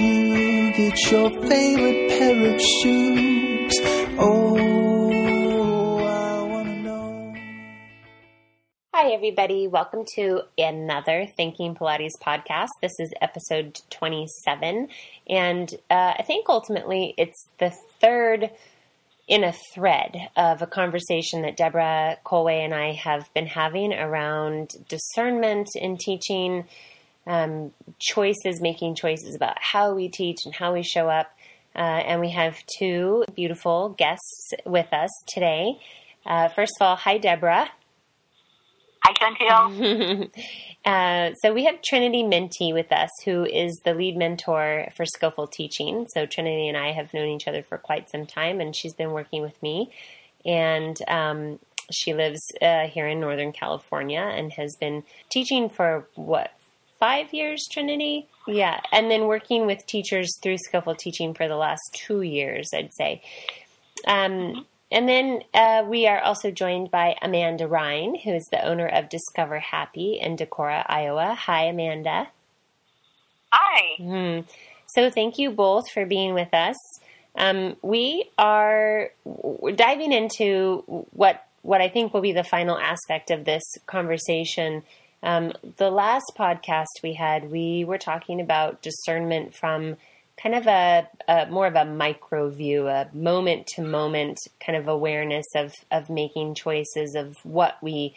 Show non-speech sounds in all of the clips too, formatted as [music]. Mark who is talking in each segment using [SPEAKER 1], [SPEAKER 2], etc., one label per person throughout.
[SPEAKER 1] you get your favorite pair of shoes? Oh, I wanna know.
[SPEAKER 2] Hi, everybody. Welcome to another Thinking Pilates podcast. This is episode 27. And uh, I think ultimately it's the third in a thread of a conversation that Deborah Colway and I have been having around discernment in teaching, um, choices, making choices about how we teach and how we show up. Uh, and we have two beautiful guests with us today. Uh, first of all, hi, Deborah.
[SPEAKER 3] Hi, Chantel. [laughs]
[SPEAKER 2] Uh, so we have Trinity Minty with us, who is the lead mentor for Skillful Teaching. So Trinity and I have known each other for quite some time, and she's been working with me. And um, she lives uh, here in Northern California and has been teaching for what five years, Trinity? Yeah, and then working with teachers through Skillful Teaching for the last two years, I'd say. Um, and then uh, we are also joined by Amanda Ryan, who is the owner of Discover Happy in Decorah, Iowa. Hi, Amanda.
[SPEAKER 3] Hi.
[SPEAKER 2] Hmm. So thank you both for being with us. Um, we are diving into what what I think will be the final aspect of this conversation. Um, the last podcast we had, we were talking about discernment from kind of a, a more of a micro view, a moment to moment kind of awareness of of making choices of what we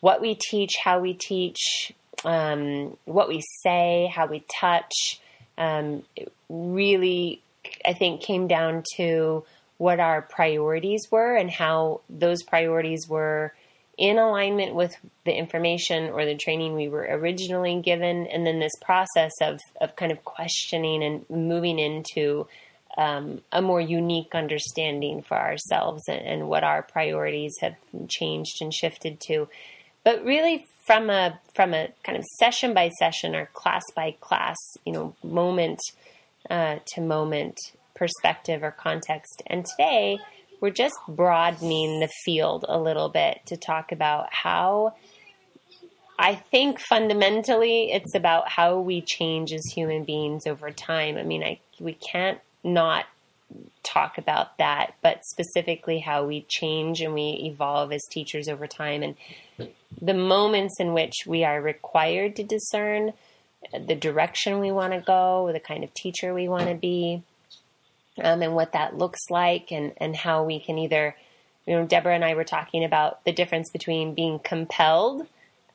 [SPEAKER 2] what we teach, how we teach, um, what we say, how we touch. Um, really, I think, came down to what our priorities were and how those priorities were in alignment with the information or the training we were originally given, and then this process of of kind of questioning and moving into um, a more unique understanding for ourselves and, and what our priorities have changed and shifted to. But really, from a from a kind of session by session or class by class, you know, moment uh, to moment perspective or context. And today, we're just broadening the field a little bit to talk about how I think fundamentally it's about how we change as human beings over time. I mean, I we can't not talk about that, but specifically how we change and we evolve as teachers over time and the moments in which we are required to discern the direction we want to go, the kind of teacher we want to be, um, and what that looks like, and, and how we can either, you know, Deborah and I were talking about the difference between being compelled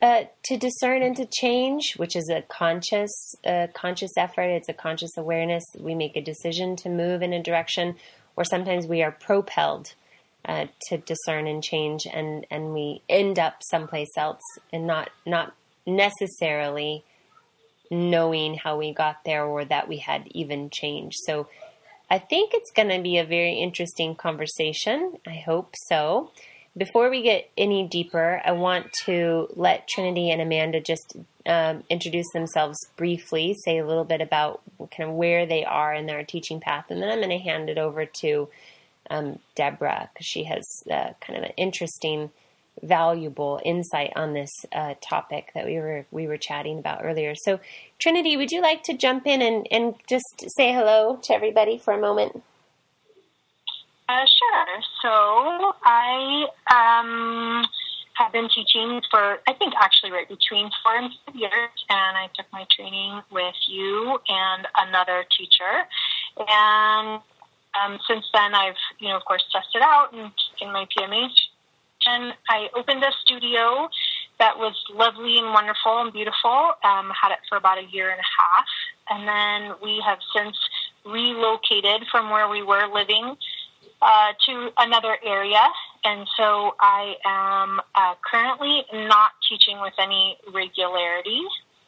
[SPEAKER 2] uh, to discern and to change, which is a conscious, uh, conscious effort. It's a conscious awareness. We make a decision to move in a direction, or sometimes we are propelled uh, to discern and change, and and we end up someplace else, and not not necessarily knowing how we got there or that we had even changed. So. I think it's going to be a very interesting conversation. I hope so. Before we get any deeper, I want to let Trinity and Amanda just um, introduce themselves briefly, say a little bit about kind of where they are in their teaching path, and then I'm going to hand it over to um, Deborah because she has uh, kind of an interesting, valuable insight on this uh, topic that we were we were chatting about earlier. So, Trinity, would you like to jump in and, and just say hello to everybody for a moment?
[SPEAKER 3] Uh, sure. So I um, have been teaching for, I think, actually right between four and five years, and I took my training with you and another teacher. And um, since then, I've, you know, of course, tested out and taken my PMA. I opened a studio that was lovely and wonderful and beautiful. Um, had it for about a year and a half, and then we have since relocated from where we were living uh, to another area. And so I am uh, currently not teaching with any regularity,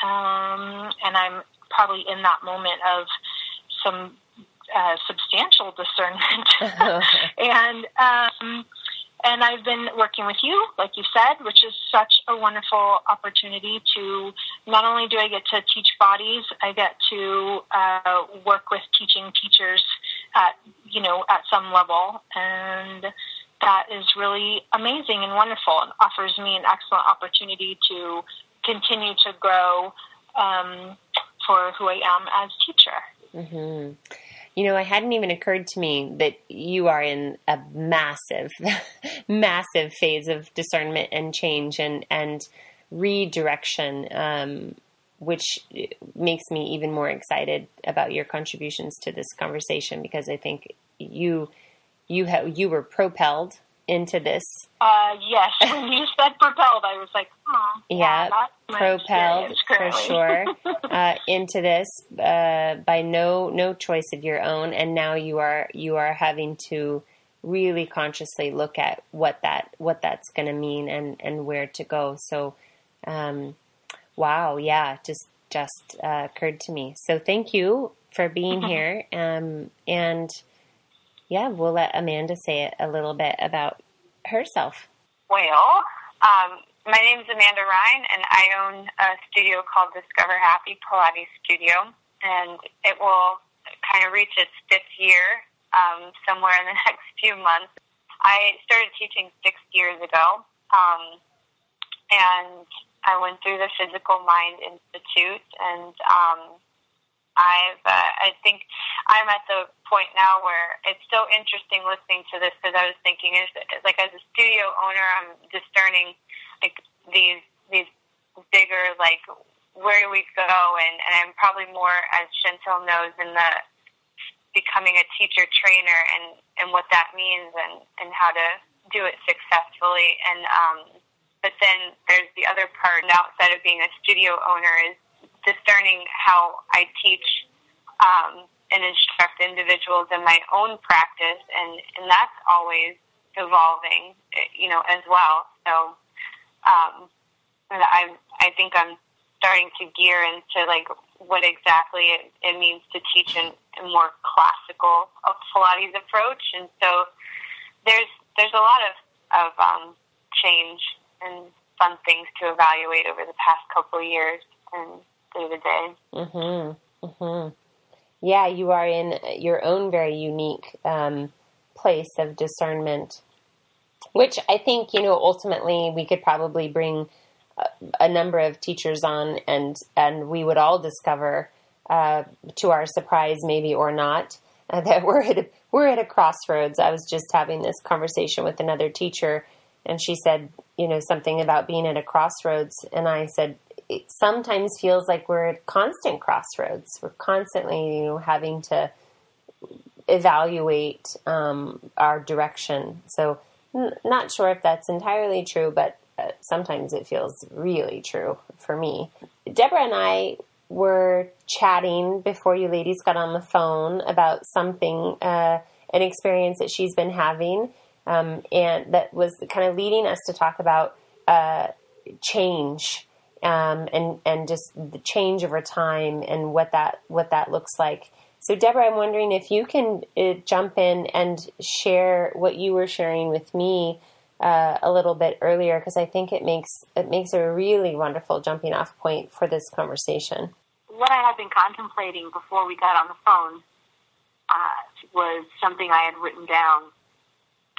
[SPEAKER 3] um, and I'm probably in that moment of some uh, substantial discernment, [laughs] [laughs] and. Um, and I've been working with you, like you said, which is such a wonderful opportunity to not only do I get to teach bodies, I get to uh, work with teaching teachers at you know at some level, and that is really amazing and wonderful, and offers me an excellent opportunity to continue to grow um, for who I am as teacher.
[SPEAKER 2] Mm-hmm. You know, it hadn't even occurred to me that you are in a massive, [laughs] massive phase of discernment and change and and redirection, um, which makes me even more excited about your contributions to this conversation because I think you you have you were propelled into this.
[SPEAKER 4] Uh, yes, [laughs] when you said propelled, I was like, oh,
[SPEAKER 2] yeah, propelled for sure [laughs] uh, into this uh, by no no choice of your own, and now you are you are having to really consciously look at what that what that's going to mean and and where to go. So, um, wow, yeah, just just uh, occurred to me. So thank you for being [laughs] here, um, and yeah, we'll let Amanda say it a little bit about herself.
[SPEAKER 5] Well, um, my name is Amanda Ryan, and I own a studio called Discover Happy Pilates Studio, and it will kind of reach its fifth year um, somewhere in the [laughs] next few months. I started teaching six years ago, um, and I went through the Physical Mind Institute, and um, I've, uh, I think I'm at the point now where it's so interesting listening to this because I was thinking is like as a studio owner, I'm discerning like these these bigger like where do we go? And and I'm probably more as Chantel knows in the becoming a teacher trainer and and what that means and and how to do it successfully. And um but then there's the other part outside of being a studio owner is discerning how I teach um, and instruct individuals in my own practice, and and that's always evolving, you know, as well. So, um, I I think I'm starting to gear into like what exactly it, it means to teach in a more classical Pilates approach, and so there's there's a lot of of um, change and fun things to evaluate over the past couple of years and day to day.
[SPEAKER 2] Mhm. Mhm. Yeah, you are in your own very unique um, place of discernment, which I think you know ultimately we could probably bring a, a number of teachers on, and and we would all discover, uh, to our surprise, maybe or not, uh, [laughs] that we're at a, we're at a crossroads. I was just having this conversation with another teacher, and she said, you know, something about being at a crossroads, and I said, it sometimes feels like we're at constant crossroads. We're constantly, you know, having to evaluate um, our direction. So, n- not sure if that's entirely true, but uh, sometimes it feels really true for me. Deborah and I were chatting before you ladies got on the phone about something, uh, an experience that she's been having, um, and that was kind of leading us to talk about uh, change um, and and just the change over time and what that what that looks like. So, Deborah, I'm wondering if you can uh, jump in and share what you were sharing with me uh, a little bit earlier, because I think it makes it makes a really wonderful jumping off point for this conversation.
[SPEAKER 4] What I had been contemplating before we got on the phone uh, was something I had written down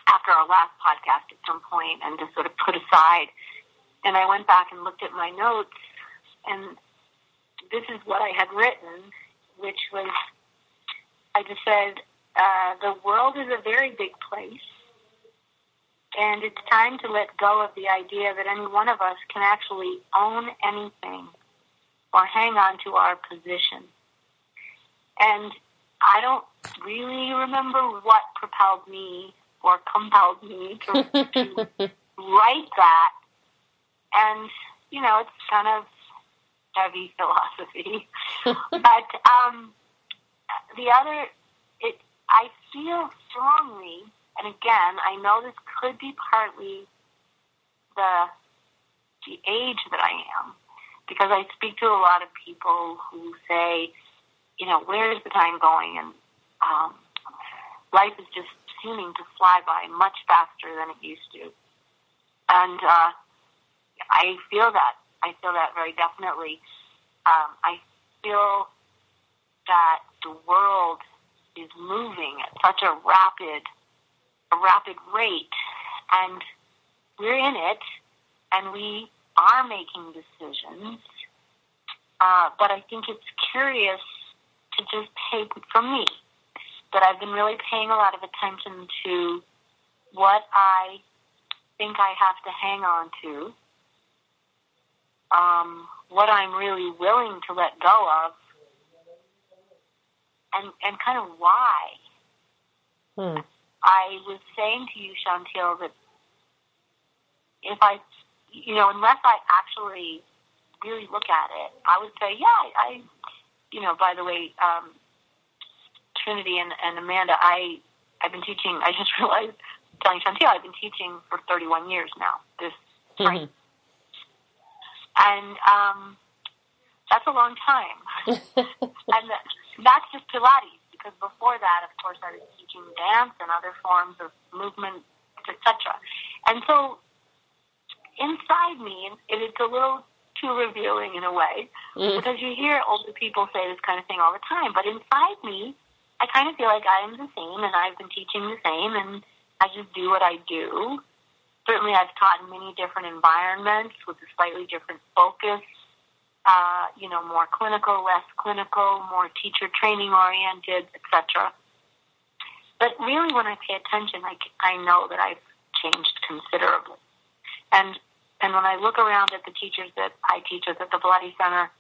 [SPEAKER 4] after our last podcast at some point, and just sort of put aside and I went back and looked at my notes, and this is what I had written, which was I just said, uh, the world is a very big place, and it's time to let go of the idea that any one of us can actually own anything or hang on to our position. And I don't really remember what propelled me or compelled me to, to [laughs] write that and you know it's kind of heavy philosophy. [laughs] but um, the other, it I feel strongly, and again, I know this could be partly the the age that I am, because I speak to a lot of people who say, you know, where is the time going, and um, life is just seeming to fly by much faster than it used to, and uh, I feel that. I feel that very definitely. Um, I feel that the world is moving at such a rapid, a rapid rate, and we're in it, and we are making decisions. Uh, but I think it's curious to just pay, for me, that I've been really paying a lot of attention to what I think I have to hang on to, um, what I'm really willing to let go of, and, and kind of why.
[SPEAKER 2] Hmm.
[SPEAKER 4] I was saying to you, Chantel, that if I, you know, unless I actually really look at it, I would say, yeah, I, I you know, by the way, um, Trinity and, and Amanda, I, I've been teaching, [laughs] I just realized, telling Chantel, I've been teaching for 31 years now, this spring. And, um, that's a long time. [laughs] and that's just Pilates, because before that, of course, I was teaching dance and other forms of movement, etc. And so, inside me, and it's a little too revealing in a way,
[SPEAKER 2] Mm.
[SPEAKER 4] because you hear older people say this kind of thing all the time. But inside me, I kind of feel like I am the same, and I've been teaching the same, and I just do what I do. Certainly, I've taught in many different environments with a slightly different focus. Uh, you know, more clinical, less clinical, more teacher training oriented, etc. But really, when I pay attention, I, I know that I've changed considerably. And and when I look around at the teachers that I teach with at the Pilates Center,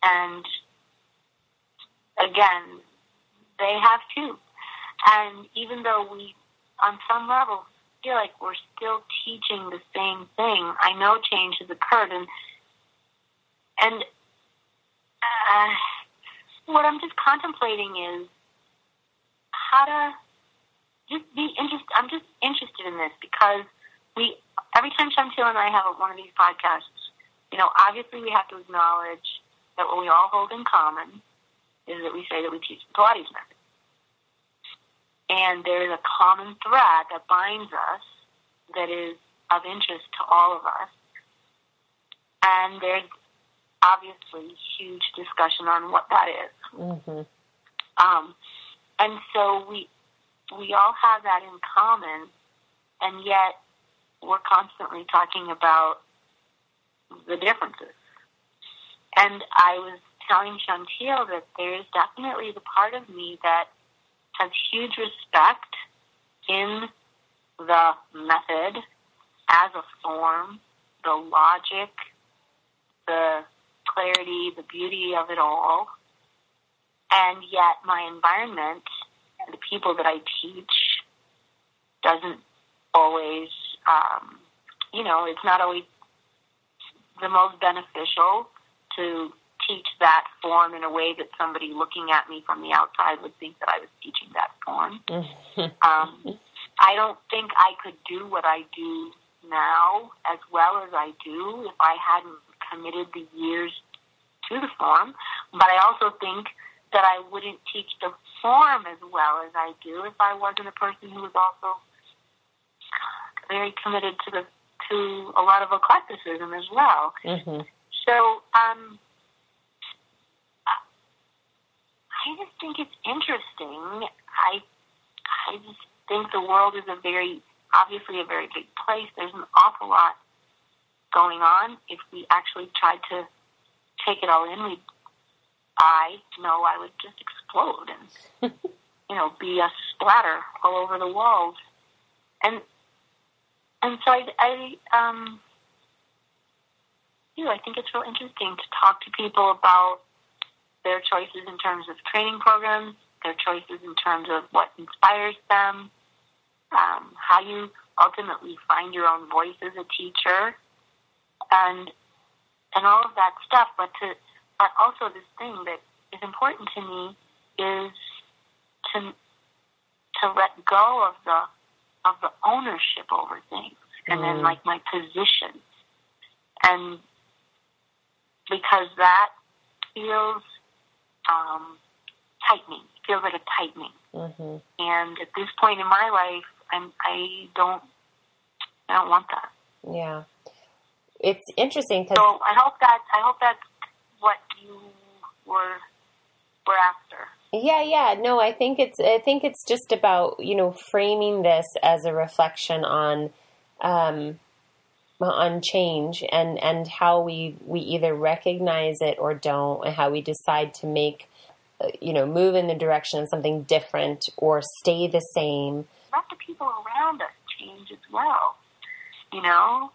[SPEAKER 4] and again, they have too. And even though we, on some level, feel like we're still teaching the same thing, I know change has occurred, and and uh, what I'm just contemplating is how to just be interested. I'm just interested in this because we every time Chantel and I have one of these podcasts, you know, obviously we have to acknowledge that what we all hold in common is that we say that we teach the Pilates method. And there's a common thread that binds us that is of interest to all of us. And there's obviously huge discussion on what that is.
[SPEAKER 2] Mhm.
[SPEAKER 4] Um, and so we we all have that in common, and yet we're constantly talking about the differences. And I was telling Chantel that there is definitely the part of me that has huge respect in the method as a form, the logic, the clarity, the beauty of it all. And yet my environment the people that I teach doesn't always, um, you know, it's not always the most beneficial to teach that form in a way that somebody looking at me from the outside would think that I was teaching that form.
[SPEAKER 2] Mhm.
[SPEAKER 4] Um, I don't think I could do what I do now as well as I do if I hadn't committed the years to the form. But I also think that I wouldn't teach the form as well as I do if I wasn't a person who was also very committed to the to a lot of eclecticism as well.
[SPEAKER 2] Mhm.
[SPEAKER 4] So, um, I- I just think it's interesting. I, I just think the world is a very, obviously a very big place. There's an awful lot going on. If we actually tried to take it all in, we, I know I would just explode and, [laughs] you know, be a splatter all over the walls. And, and so I, I, um, too. I think it's real interesting to talk to people about their choices in terms of training programs, their choices in terms of what inspires them, um, how you ultimately find your own voice as a teacher, and and all of that stuff. But to but also this thing that is important to me is to to let go of the of the ownership over things, and then
[SPEAKER 2] Mm.
[SPEAKER 4] like my position, and because that feels um, tightening. Feels like a tightening.
[SPEAKER 2] Mhm.
[SPEAKER 4] And at this point in my life, I'm I don't I don't want that.
[SPEAKER 2] Yeah. It's interesting because
[SPEAKER 4] So I hope that I hope that's what you were were after.
[SPEAKER 2] Yeah, yeah. No, I think it's I think it's just about, you know, framing this as a reflection on um on change and and how we we either recognize it or don't and how we decide to make uh, you know, move in the direction of something different or stay the same.
[SPEAKER 3] Let the people around us change as well. You know,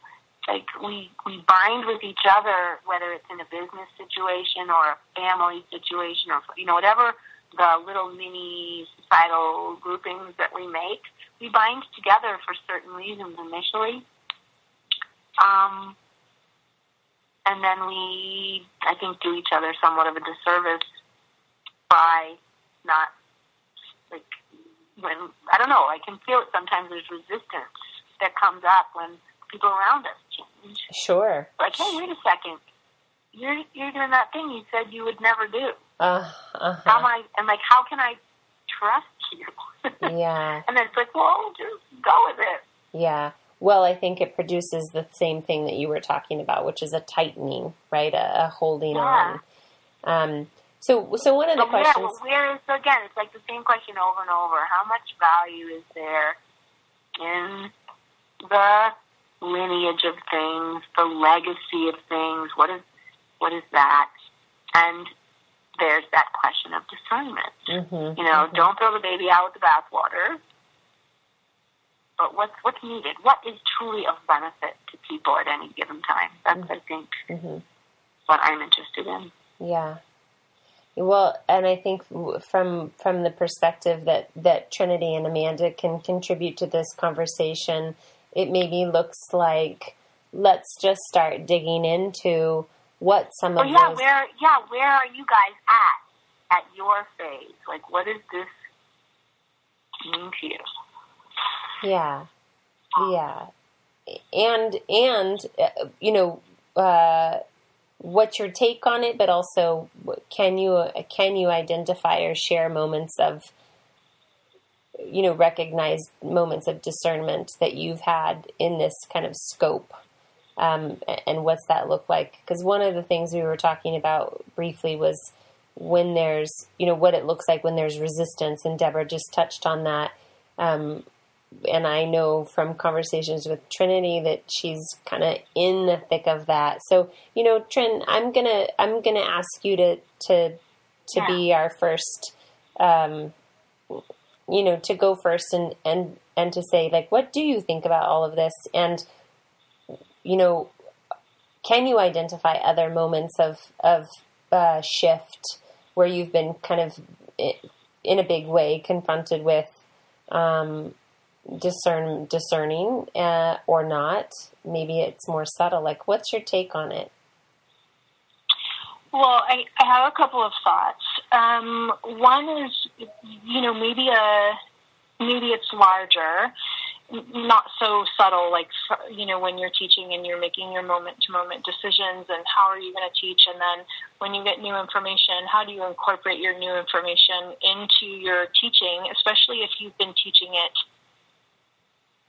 [SPEAKER 3] like we we bind with each other, whether it's in a business situation or a family situation or you know whatever the little mini societal groupings that we make. We bind together for certain reasons initially. Um, and then we, I think, do each other somewhat of a disservice by not, like, when, I don't know, I can feel it sometimes there's resistance that comes up when people around us change.
[SPEAKER 2] Sure.
[SPEAKER 3] Like, hey, wait a second. You're, you're doing that thing you said you would never do.
[SPEAKER 2] Uh, uh-huh.
[SPEAKER 3] How am I, and like, how can I trust you? [laughs]
[SPEAKER 2] yeah.
[SPEAKER 3] and then it's like, well, just go with it.
[SPEAKER 2] Yeah. Well, I think it produces the same thing that you were talking about, which is a tightening, right? A, a holding
[SPEAKER 3] Yeah.
[SPEAKER 2] on. Um, so, so one of the
[SPEAKER 3] But
[SPEAKER 2] questions.
[SPEAKER 3] where is again? It's like the same question over and over. How much value is there in the lineage of things, the legacy of things? What is what is that? And there's that question of discernment.
[SPEAKER 2] Mhm,
[SPEAKER 3] You know,
[SPEAKER 2] mhm.
[SPEAKER 3] don't throw the baby out with the bathwater. But what's what's needed? What is truly of benefit to people at any given time? That's I think
[SPEAKER 2] Mhm.
[SPEAKER 3] what I'm interested in.
[SPEAKER 2] Yeah. Well, and I think from from the perspective that that Trinity and Amanda can contribute to this conversation, it maybe looks like let's just start digging into what some
[SPEAKER 3] Oh
[SPEAKER 2] of
[SPEAKER 3] yeah,
[SPEAKER 2] those.
[SPEAKER 3] where yeah, where are you guys at at your phase? Like, what does this mean to you?
[SPEAKER 2] Yeah, yeah, and and uh, you know uh, what's your take on it, but also can you can you identify or share moments of you know recognize moments of discernment that you've had in this kind of scope. Um, and what's that look like? Because one of the things we were talking about briefly was when there's, you know, what it looks like when there's resistance, and Deborah just touched on that. Um, and I know from conversations with Trinity that she's kind of in the thick of that. So, you know, Trin, I'm gonna I'm gonna ask you to to to
[SPEAKER 3] Yeah.
[SPEAKER 2] be our first, um, you know, to go first and and and to say like, what do you think about all of this? And you know, can you identify other moments of of uh, shift where you've been kind of in a big way confronted with um, discern discerning uh, or not? Maybe it's more subtle. Like, what's your take on it?
[SPEAKER 3] Well, I, I have a couple of thoughts. Um, one is, you know, maybe a maybe it's larger, not so subtle. Like, you know, when you're teaching and you're making your moment to moment decisions, and how are you going to teach? And then when you get new information, how do you incorporate your new information into your teaching, especially if you've been teaching it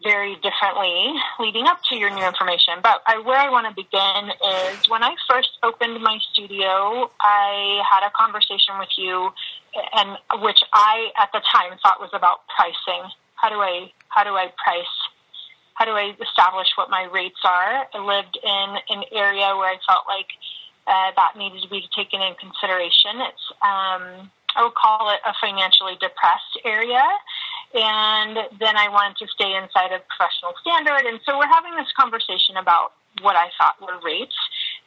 [SPEAKER 3] very differently leading up to your new information. But I, where I want to begin is when I first opened my studio, I had a conversation with you, and which I at the time thought was about pricing. How do I how do I price? How do I establish what my rates are? I lived in an area where I felt like uh, that needed to be taken in consideration. It's um, I would call it a financially depressed area and then I wanted to stay inside of professional standard. And so we're having this conversation about what I thought were rates.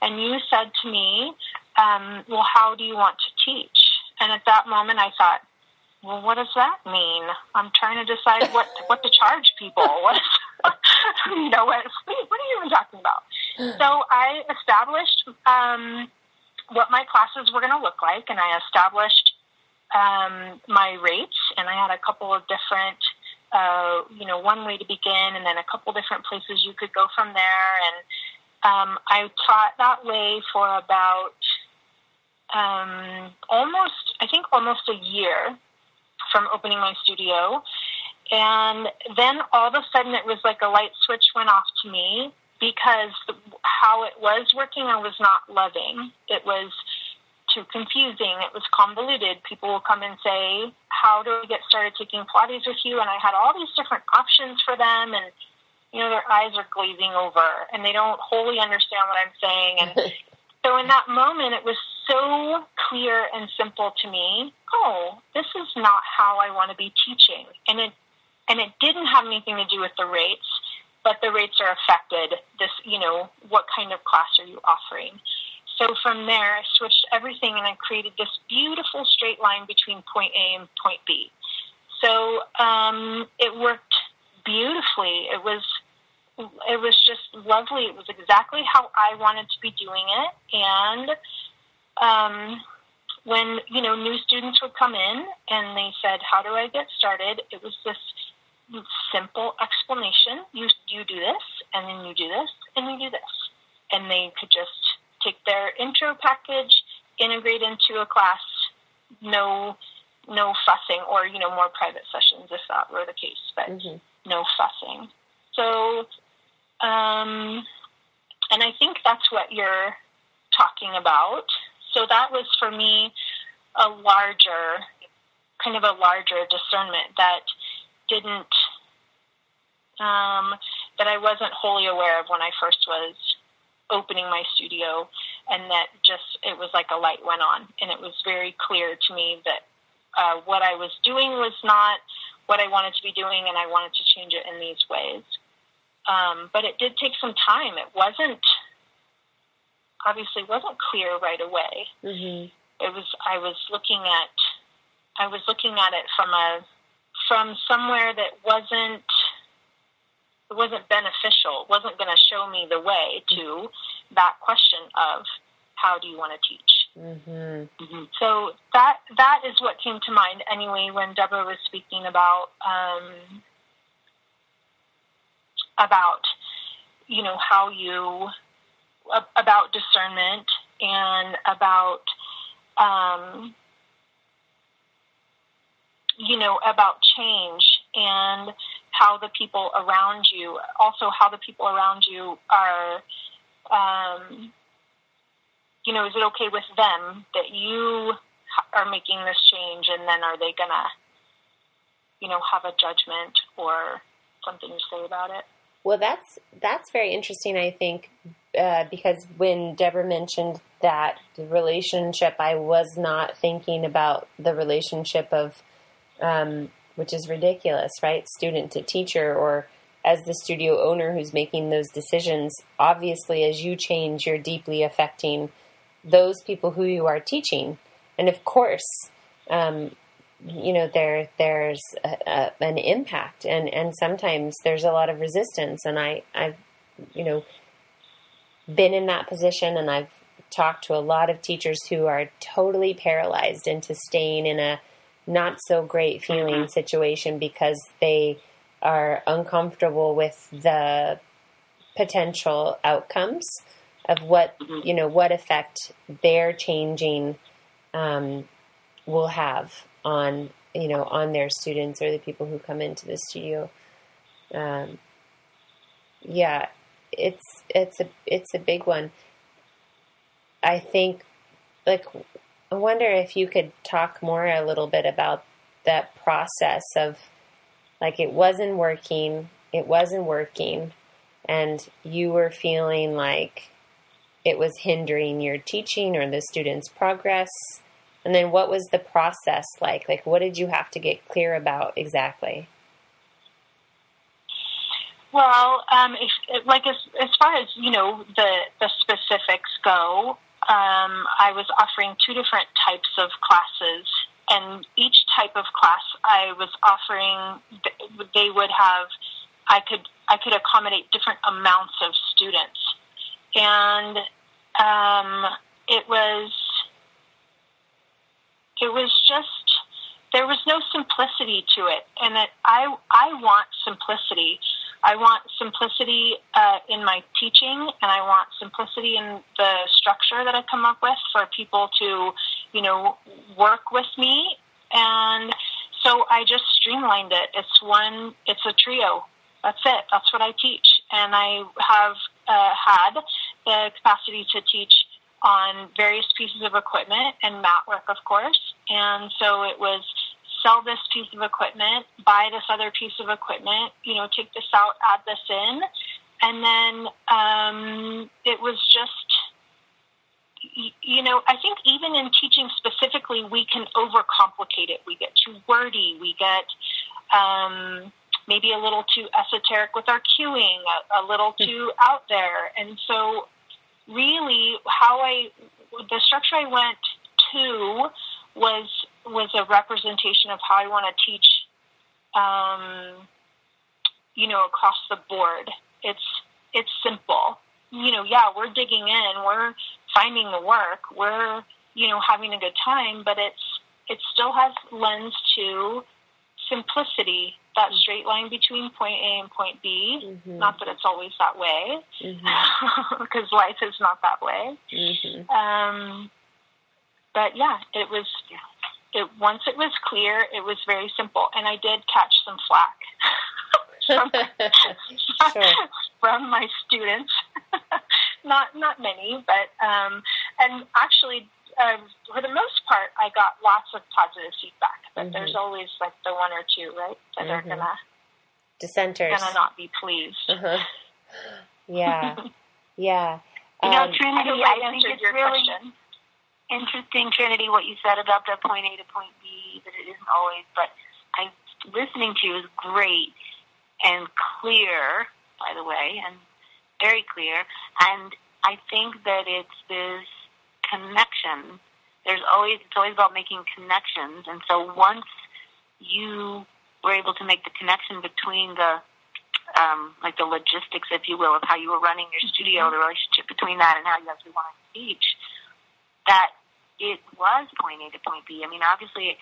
[SPEAKER 3] And you said to me, um, well, how do you want to teach? And at that moment, I thought, well, what does that mean? I'm trying to decide what [laughs] what to charge people. What is, [laughs] you know, what, what are you even talking about? So I established um, what my classes were going to look like, and I established um, my rates, and I had a couple of different, uh, you know, one way to begin, and then a couple different places you could go from there. And um, I taught that way for about um, almost, I think, almost a year from opening my studio. And then all of a sudden, it was like a light switch went off to me because how it was working, I was not loving. It was too confusing. It was convoluted. People will come and say, How do I get started taking Pilates with you? And I had all these different options for them. And, you know, their eyes are glazing over and they don't wholly understand what I'm saying. And [laughs] so in that moment, it was so clear and simple to me. Oh, this is not how I want to be teaching, and it and it didn't have anything to do with the rates, but the rates are affected. This, you know, what kind of class are you offering? So from there, I switched everything and I created this beautiful straight line between point A and point B. So um, it worked beautifully. It was it was just lovely. It was exactly how I wanted to be doing it, and um, when you know new students would come in and they said, "How do I get started?" It was this simple explanation. You you do this, and then you do this, and you do this, and they could just take their intro package, integrate into a class, no no fussing, or you know more private sessions if that were the case, but mm-hmm. no fussing. So, um, and I think that's what you're talking about. So that was for me a larger, kind of a larger discernment that didn't, um, that I wasn't wholly aware of when I first was opening my studio, and that just it was like a light went on, and it was very clear to me that uh, what I was doing was not what I wanted to be doing, and I wanted to change it in these ways. Um, but it did take some time. It wasn't obviously wasn't clear right away. Mm-hmm. It was I was looking at I was looking at it from a from somewhere that wasn't wasn't beneficial. It wasn't going to show me the way to that question of how do you want to teach. Mm-hmm. Mm-hmm. So that that is what came to mind anyway when Deborah was speaking about um, about you know how you about discernment and about um, you know about change and how the people around you also how the people around you are um, you know is it okay with them that you are making this change and then are they gonna you know have a judgment or something to say about it?
[SPEAKER 2] Well that's that's very interesting i think uh, because when Deborah mentioned that relationship, I was not thinking about the relationship of, um, which is ridiculous, right? Student to teacher, or as the studio owner who's making those decisions. Obviously, as you change, you're deeply affecting those people who you are teaching, and of course, um, you know there there's a, a, an impact, and and sometimes there's a lot of resistance, and I I've you know been in that position and I've talked to a lot of teachers who are totally paralyzed into staying in a not so great feeling mm-hmm. situation because they are uncomfortable with the potential outcomes of what mm-hmm. you know what effect their changing um, will have on you know on their students or the people who come into the studio um, yeah it's it's a it's a big one. I think, like, I wonder if you could talk more a little bit about that process of, like, it wasn't working, it wasn't working, and you were feeling like it was hindering your teaching or the students' progress. And then what was the process like? Like, what did you have to get clear about exactly?
[SPEAKER 3] Well, um, if, like as as far as you know the the specifics go, um, I was offering two different types of classes, and each type of class I was offering, they would have, I could I could accommodate different amounts of students, and um, it was it was just there was no simplicity to it, and it, I I want simplicity. I want simplicity uh, in my teaching, and I want simplicity in the structure that I come up with for people to, you know, work with me. And so I just streamlined it. It's one. It's a trio. That's it. That's what I teach, and I have uh, had the capacity to teach on various pieces of equipment and mat work, of course. And so it was sell this piece of equipment, buy this other piece of equipment, you know, take this out, add this in. And then um, it was just, you know, I think even in teaching specifically, we can overcomplicate it. We get too wordy. We get um, maybe a little too esoteric with our cueing, a, a little hmm. too out there. And so, really, how I the structure I went to was was a representation of how I want to teach. Um, you know, across the board, it's it's simple. You know, yeah, we're digging in, we're finding the work, we're you know having a good time, but it's it still has lens to simplicity, that straight line between point A and point B. Mm-hmm. Not that it's always that way, because mm-hmm. [laughs] life is not that way. Mm-hmm. Um, but yeah, it was. It, once it was clear, it was very simple, and I did catch some flack [laughs] from, [laughs] sure. from my students. [laughs] not not many, but um, and actually um, for the most part, I got lots of positive feedback. But mm-hmm. there's always like the one or two, right, that mm-hmm. are gonna
[SPEAKER 2] dissenters
[SPEAKER 3] gonna not be pleased.
[SPEAKER 2] Uh-huh. Yeah, yeah.
[SPEAKER 4] You know, um, Trinity, I, I think it's really question. Interesting, Trinity, what you said about the point A to point B, that it isn't always. But I listening to you is great and clear, by the way, and very clear. And I think that it's this connection. There's always it's always about making connections, and so once you were able to make the connection between the um, like the logistics, if you will, of how you were running your studio, mm-hmm. the relationship between that and how you actually want to teach, that it was point A to point B. I mean, obviously,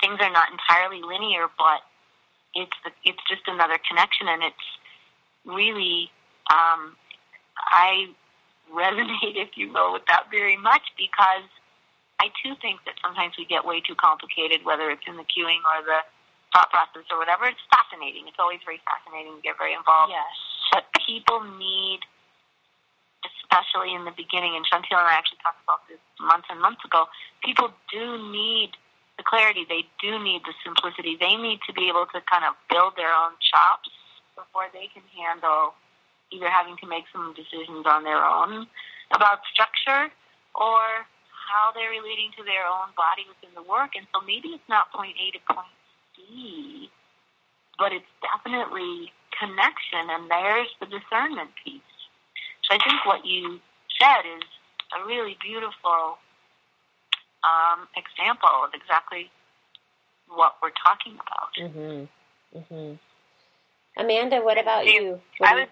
[SPEAKER 4] things are not entirely linear, but it's the, it's just another connection, and it's really um, I resonate, [laughs] if you will, with that very much because I too think that sometimes we get way too complicated, whether it's in the cueing or the thought process or whatever. It's fascinating. It's always very fascinating to get very involved.
[SPEAKER 3] Yes.
[SPEAKER 4] But people need, especially in the beginning, and Chantel and I actually talked about this months and months ago, people do need the clarity. They do need the simplicity. They need to be able to kind of build their own chops before they can handle either having to make some decisions on their own about structure or how they're relating to their own body within the work. And so maybe it's not point A to point B, but it's definitely connection, and there's the discernment piece. So I think what you said is a really beautiful um, example of exactly what we're talking about.
[SPEAKER 2] Mm-hmm. Mm-hmm. Amanda, what about you? What
[SPEAKER 5] I was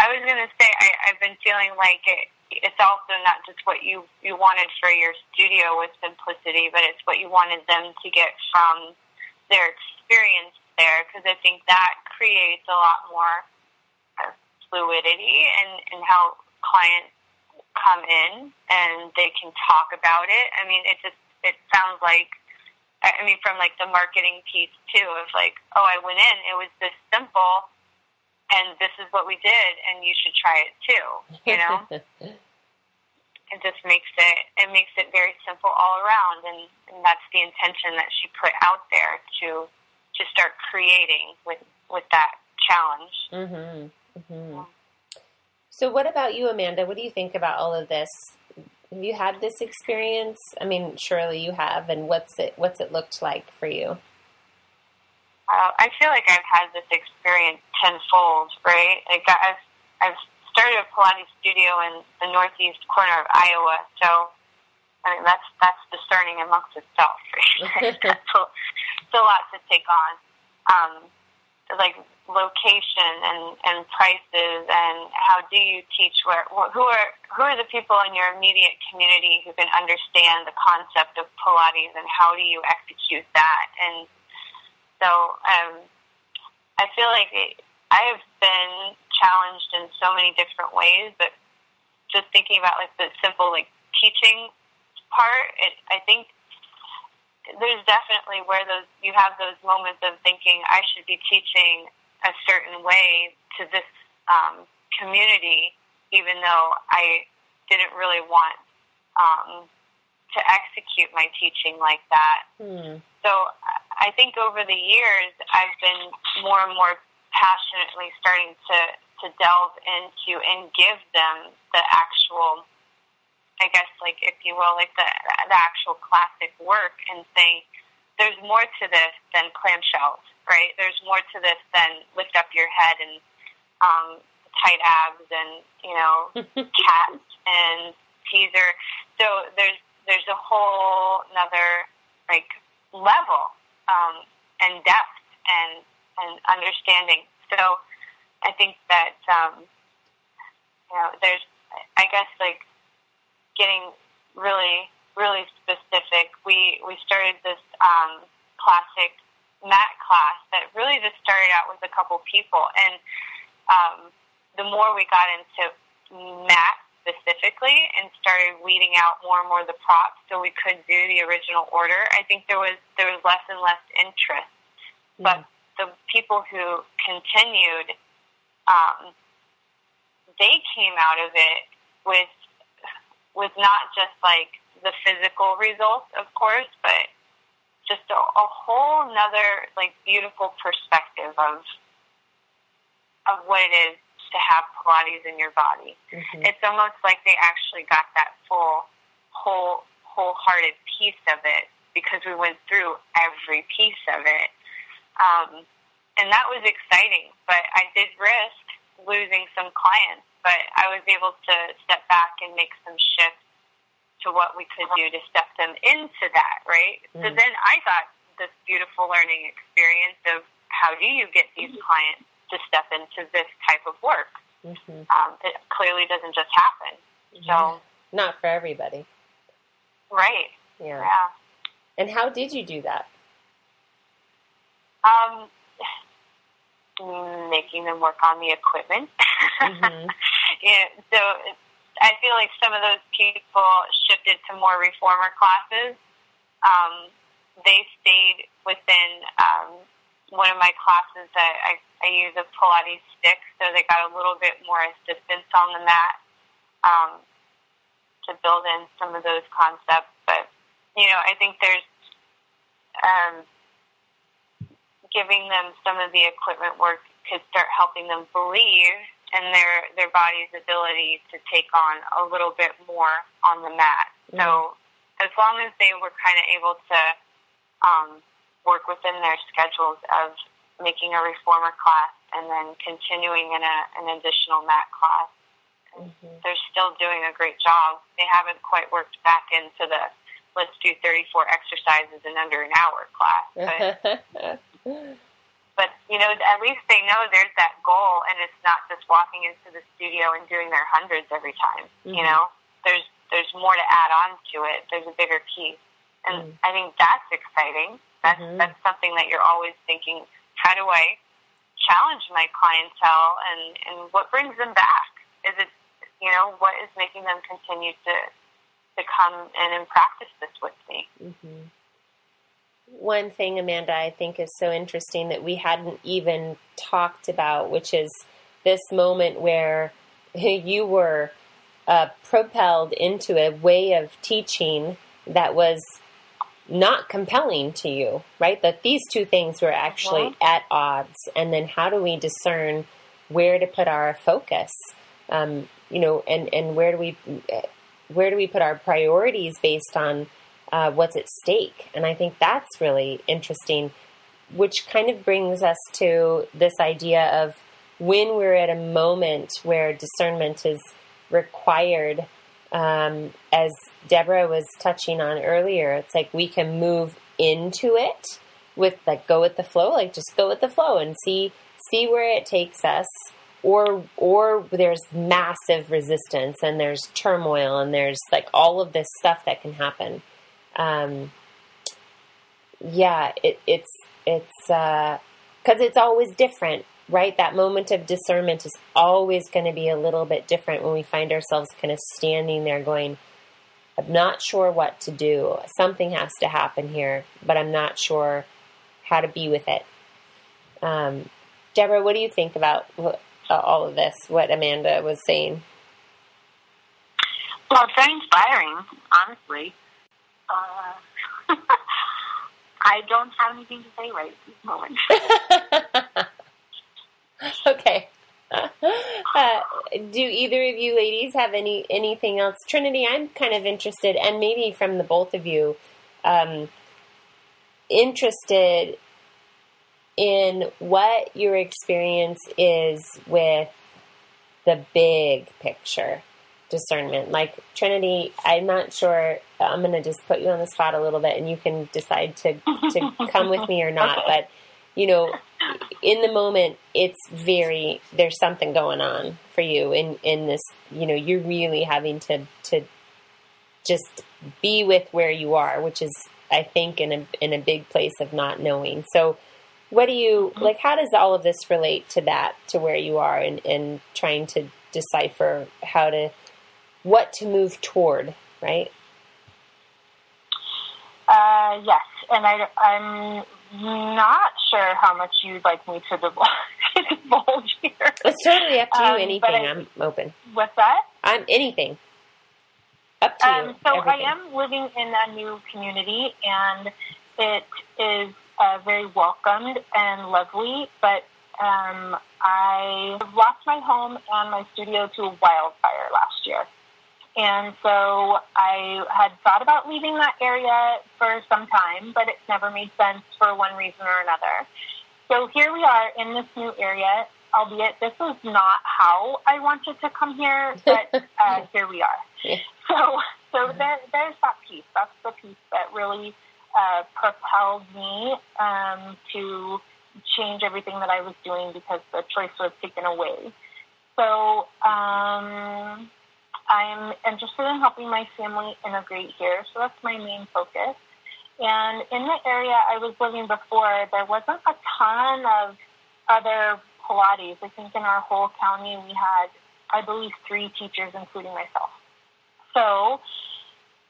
[SPEAKER 5] I was going to say I, I've been feeling like it, it's also not just what you you wanted for your studio with simplicity, but it's what you wanted them to get from their experience there, because I think that creates a lot more fluidity and and how clients come in and they can talk about it. I mean, it just it sounds like I mean, from like the marketing piece too, of like, oh, I went in, it was this simple and this is what we did, and you should try it too. You know, [laughs] it just makes it it makes it very simple all around, and, and that's the intention that she put out there to to start creating with with that challenge.
[SPEAKER 2] Mm-hmm. Mm-hmm. So, what about you, Amanda? What do you think about all of this? Have you had this experience? I mean, surely you have. And what's it what's it looked like for you?
[SPEAKER 5] uh, I feel like I've had this experience tenfold, right? Like I've I've started a Pilates studio in the northeast corner of Iowa, so I mean that's that's discerning amongst itself. [laughs] Right? [laughs] that's a, it's a lot to take on. Um, like location and and prices and how do you teach where who are who are the people in your immediate community who can understand the concept of Pilates and how do you execute that? And so um, I feel like I have been challenged in so many different ways, but just thinking about like the simple like teaching part, it, I think there's definitely where those you have those moments of thinking I should be teaching a certain way to this um, community, even though I didn't really want um, to execute my teaching like that. Hmm. So I think over the years, I've been more and more passionately starting to, to delve into and give them the actual I guess, like if you will, like the the actual classic work, and saying there's more to this than clamshells, right? There's more to this than lift up your head and um, tight abs and you know [laughs] cats and teaser. So there's there's a whole another like level um, and depth and and understanding. So I think that um, you know there's I guess like getting really really specific. We we started this um, classic mat class that really just started out with a couple people, and um, the more we got into mat specifically and started weeding out more and more of the props so we could do the original order, I think there was there was less and less interest. Mm. But the people who continued, um, they came out of it with with not just like the physical results, of course, but just a, a whole nother like beautiful perspective of of what it is to have Pilates in your body. Mm-hmm. It's almost like they actually got that full, whole, wholehearted piece of it because we went through every piece of it. Um, and that was exciting, but I did risk losing some clients, but I was able to step back and make some shifts to what we could do to step them into that, right? Mm. So then I got this beautiful learning experience of how do you get these clients to step into this type of work. Mm-hmm. Um, it clearly doesn't just happen. So
[SPEAKER 2] not for everybody,
[SPEAKER 5] right?
[SPEAKER 2] Yeah.
[SPEAKER 5] yeah.
[SPEAKER 2] And how did you do that?
[SPEAKER 5] Um, making them work on the equipment. Mm-hmm. [laughs] yeah. So I feel like some of those people shifted to more reformer classes. Um, they stayed within um, one of my classes that I, I use a Pilates stick, so they got a little bit more assistance on the mat um, to build in some of those concepts. But you know, I think there's um, giving them some of the equipment work could start helping them believe in their their body's ability to take on a little bit more on the mat. Mm-hmm. So as long as they were kind of able to um, work within their schedules of making a reformer class and then continuing in a, an additional mat class. Mm-hmm. They're still doing a great job. They haven't quite worked back into the let's do 34 exercises in under an hour class. But, [laughs] but you know, at least they know there's that goal, and it's not just walking into the studio and doing their hundreds every time. Mm-hmm. You know, there's there's more to add on to it. There's a bigger piece, and mm-hmm. I think that's exciting. That's mm-hmm. that's something that you're always thinking. How do I challenge my clientele, and and what brings them back? Is it you know what is making them continue to to come in and practice this with me?
[SPEAKER 2] Mm-hmm. One thing, Amanda, I think is so interesting that we hadn't even talked about, which is this moment where [laughs] you were uh, propelled into a way of teaching that was not compelling to you, right? That these two things were actually uh-huh. at odds. And then how do we discern where to put our focus? Um, you know, and, and where do we where do we put our priorities based on uh, what's at stake? And I think that's really interesting, which kind of brings us to this idea of when we're at a moment where discernment is required um, as Deborah was touching on earlier, it's like we can move into it with like go with the flow, like just go with the flow and see see where it takes us. Or or there's massive resistance and there's turmoil and there's like all of this stuff that can happen. Um, yeah, it, it's it's because uh, it's always different right? That moment of discernment is always going to be a little bit different when we find ourselves kind of standing there going, I'm not sure what to do. Something has to happen here, but I'm not sure how to be with it. Um, Deborah, what do you think about uh, all of this, what Amanda was saying?
[SPEAKER 4] Well, it's very inspiring, honestly. Uh, [laughs] I don't have anything to say right at this moment. [laughs]
[SPEAKER 2] okay. uh, do either of you ladies have any anything else? Trinity, I'm kind of interested, and maybe from the both of you, um, interested in what your experience is with the big picture discernment. Like Trinity, I'm not sure. I'm going to just put you on the spot a little bit, and you can decide to to [laughs] come with me or not. Okay. But you know, in the moment, it's very there's something going on for you in in this. You know, you're really having to to just be with where you are, which is, I think, in a in a big place of not knowing. So. What do you mm-hmm. like? How does all of this relate to that, to where you are, and, and trying to decipher how to what to move toward, right?
[SPEAKER 3] Uh, yes, and I, I'm not sure how much you'd like me to [laughs] divulge here.
[SPEAKER 2] It's totally up to you. Um, anything, I, am open.
[SPEAKER 3] What's that?
[SPEAKER 2] I'm anything. Up to
[SPEAKER 3] um,
[SPEAKER 2] you.
[SPEAKER 3] So everything. I am living in a new community, and it is uh, very welcomed and lovely. But um, I lost my home and my studio to a wildfire last year. And so I had thought about leaving that area for some time, but it's never made sense for one reason or another. So here we are in this new area, albeit this was not how I wanted to come here, [laughs] but uh, here we are. So, so there, there's that piece. That's the piece that really uh, propelled me um, to change everything that I was doing because the choice was taken away. So, um, I'm interested in helping my family integrate here, so that's my main focus. And in the area I was living before, there wasn't a ton of other Pilates. I think in our whole county we had, I believe, three teachers, including myself. So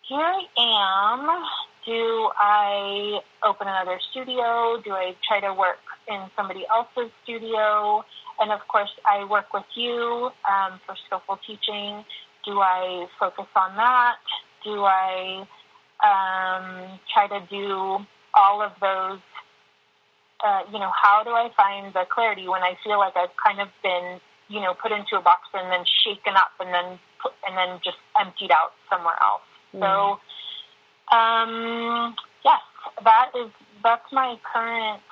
[SPEAKER 3] here I am. Do I open another studio? Do I try to work in somebody else's studio? And of course, I work with you um, for skillful teaching. Do I focus on that? Do I um, try to do all of those? Uh, you know, how do I find the clarity when I feel like I've kind of been, you know, put into a box and then shaken up and then put, and then just emptied out somewhere else? Mm. So, um, yes, that is that's my current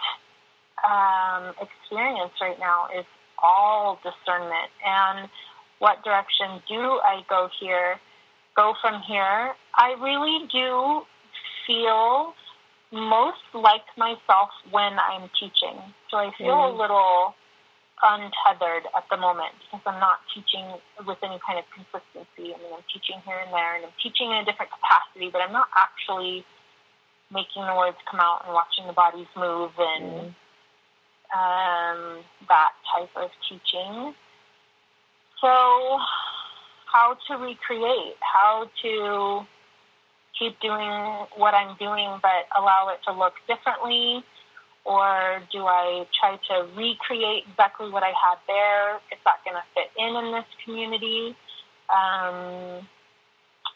[SPEAKER 3] um, experience right now. Is all discernment and what direction do I go here, go from here, I really do feel most like myself when I'm teaching. So I feel mm. a little untethered at the moment because I'm not teaching with any kind of consistency. I mean, I'm teaching here and there and I'm teaching in a different capacity, but I'm not actually making the words come out and watching the bodies move and mm. um, that type of teaching. So, how to recreate, how to keep doing what I'm doing but allow it to look differently? Or do I try to recreate exactly what I had there? Is that going to fit in in this community? Um,